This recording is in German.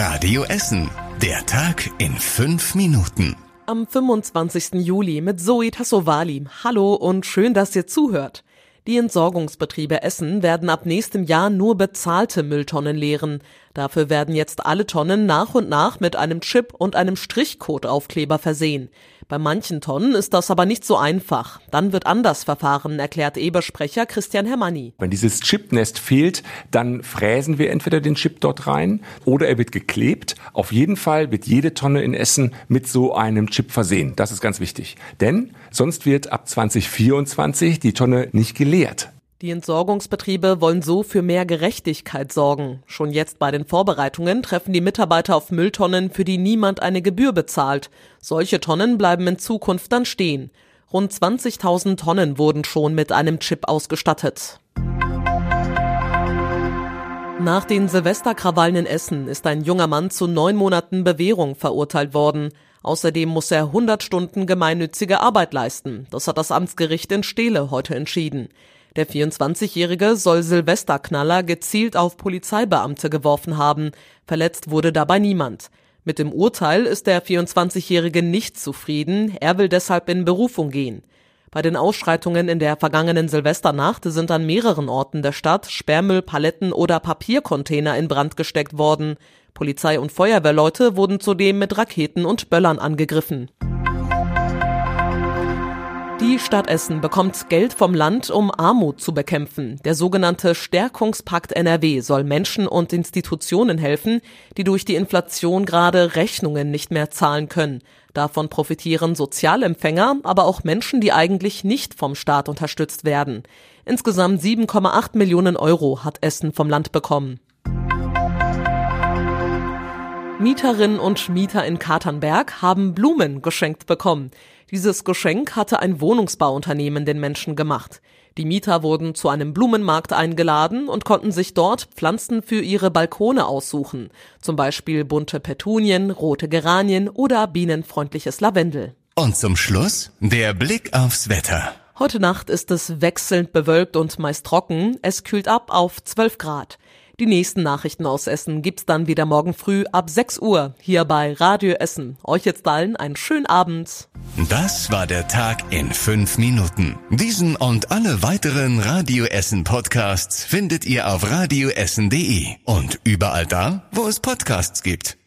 Radio Essen. Der Tag in fünf Minuten. Am 25. Juli mit Zoe Tassovali. Hallo und schön, dass ihr zuhört. Die Entsorgungsbetriebe Essen werden ab nächstem Jahr nur bezahlte Mülltonnen leeren. Dafür werden jetzt alle Tonnen nach und nach mit einem Chip und einem Strichcode-Aufkleber versehen. Bei manchen Tonnen ist das aber nicht so einfach. Dann wird anders verfahren, erklärt Ebersprecher Christian Hermanni. Wenn dieses Chipnest fehlt, dann fräsen wir entweder den Chip dort rein oder er wird geklebt. Auf jeden Fall wird jede Tonne in Essen mit so einem Chip versehen. Das ist ganz wichtig. Denn sonst wird ab 2024 die Tonne nicht geleert. Die Entsorgungsbetriebe wollen so für mehr Gerechtigkeit sorgen. Schon jetzt bei den Vorbereitungen treffen die Mitarbeiter auf Mülltonnen, für die niemand eine Gebühr bezahlt. Solche Tonnen bleiben in Zukunft dann stehen. Rund 20.000 Tonnen wurden schon mit einem Chip ausgestattet. Nach den Silvesterkrawallen in Essen ist ein junger Mann zu neun Monaten Bewährung verurteilt worden. Außerdem muss er 100 Stunden gemeinnützige Arbeit leisten. Das hat das Amtsgericht in Steele heute entschieden. Der 24-Jährige soll Silvesterknaller gezielt auf Polizeibeamte geworfen haben. Verletzt wurde dabei niemand. Mit dem Urteil ist der 24-Jährige nicht zufrieden. Er will deshalb in Berufung gehen. Bei den Ausschreitungen in der vergangenen Silvesternacht sind an mehreren Orten der Stadt Sperrmüll, Paletten oder Papiercontainer in Brand gesteckt worden. Polizei und Feuerwehrleute wurden zudem mit Raketen und Böllern angegriffen. Die Stadt Essen bekommt Geld vom Land, um Armut zu bekämpfen. Der sogenannte Stärkungspakt NRW soll Menschen und Institutionen helfen, die durch die Inflation gerade Rechnungen nicht mehr zahlen können. Davon profitieren Sozialempfänger, aber auch Menschen, die eigentlich nicht vom Staat unterstützt werden. Insgesamt 7,8 Millionen Euro hat Essen vom Land bekommen. Mieterinnen und Mieter in Katernberg haben Blumen geschenkt bekommen. Dieses Geschenk hatte ein Wohnungsbauunternehmen den Menschen gemacht. Die Mieter wurden zu einem Blumenmarkt eingeladen und konnten sich dort Pflanzen für ihre Balkone aussuchen. Zum Beispiel bunte Petunien, rote Geranien oder bienenfreundliches Lavendel. Und zum Schluss der Blick aufs Wetter. Heute Nacht ist es wechselnd bewölkt und meist trocken. Es kühlt ab auf 12 Grad. Die nächsten Nachrichten aus Essen gibt's dann wieder morgen früh ab 6 Uhr hier bei Radio Essen. Euch jetzt allen einen schönen Abend. Das war der Tag in fünf Minuten. Diesen und alle weiteren Radio Essen Podcasts findet ihr auf radioessen.de und überall da, wo es Podcasts gibt.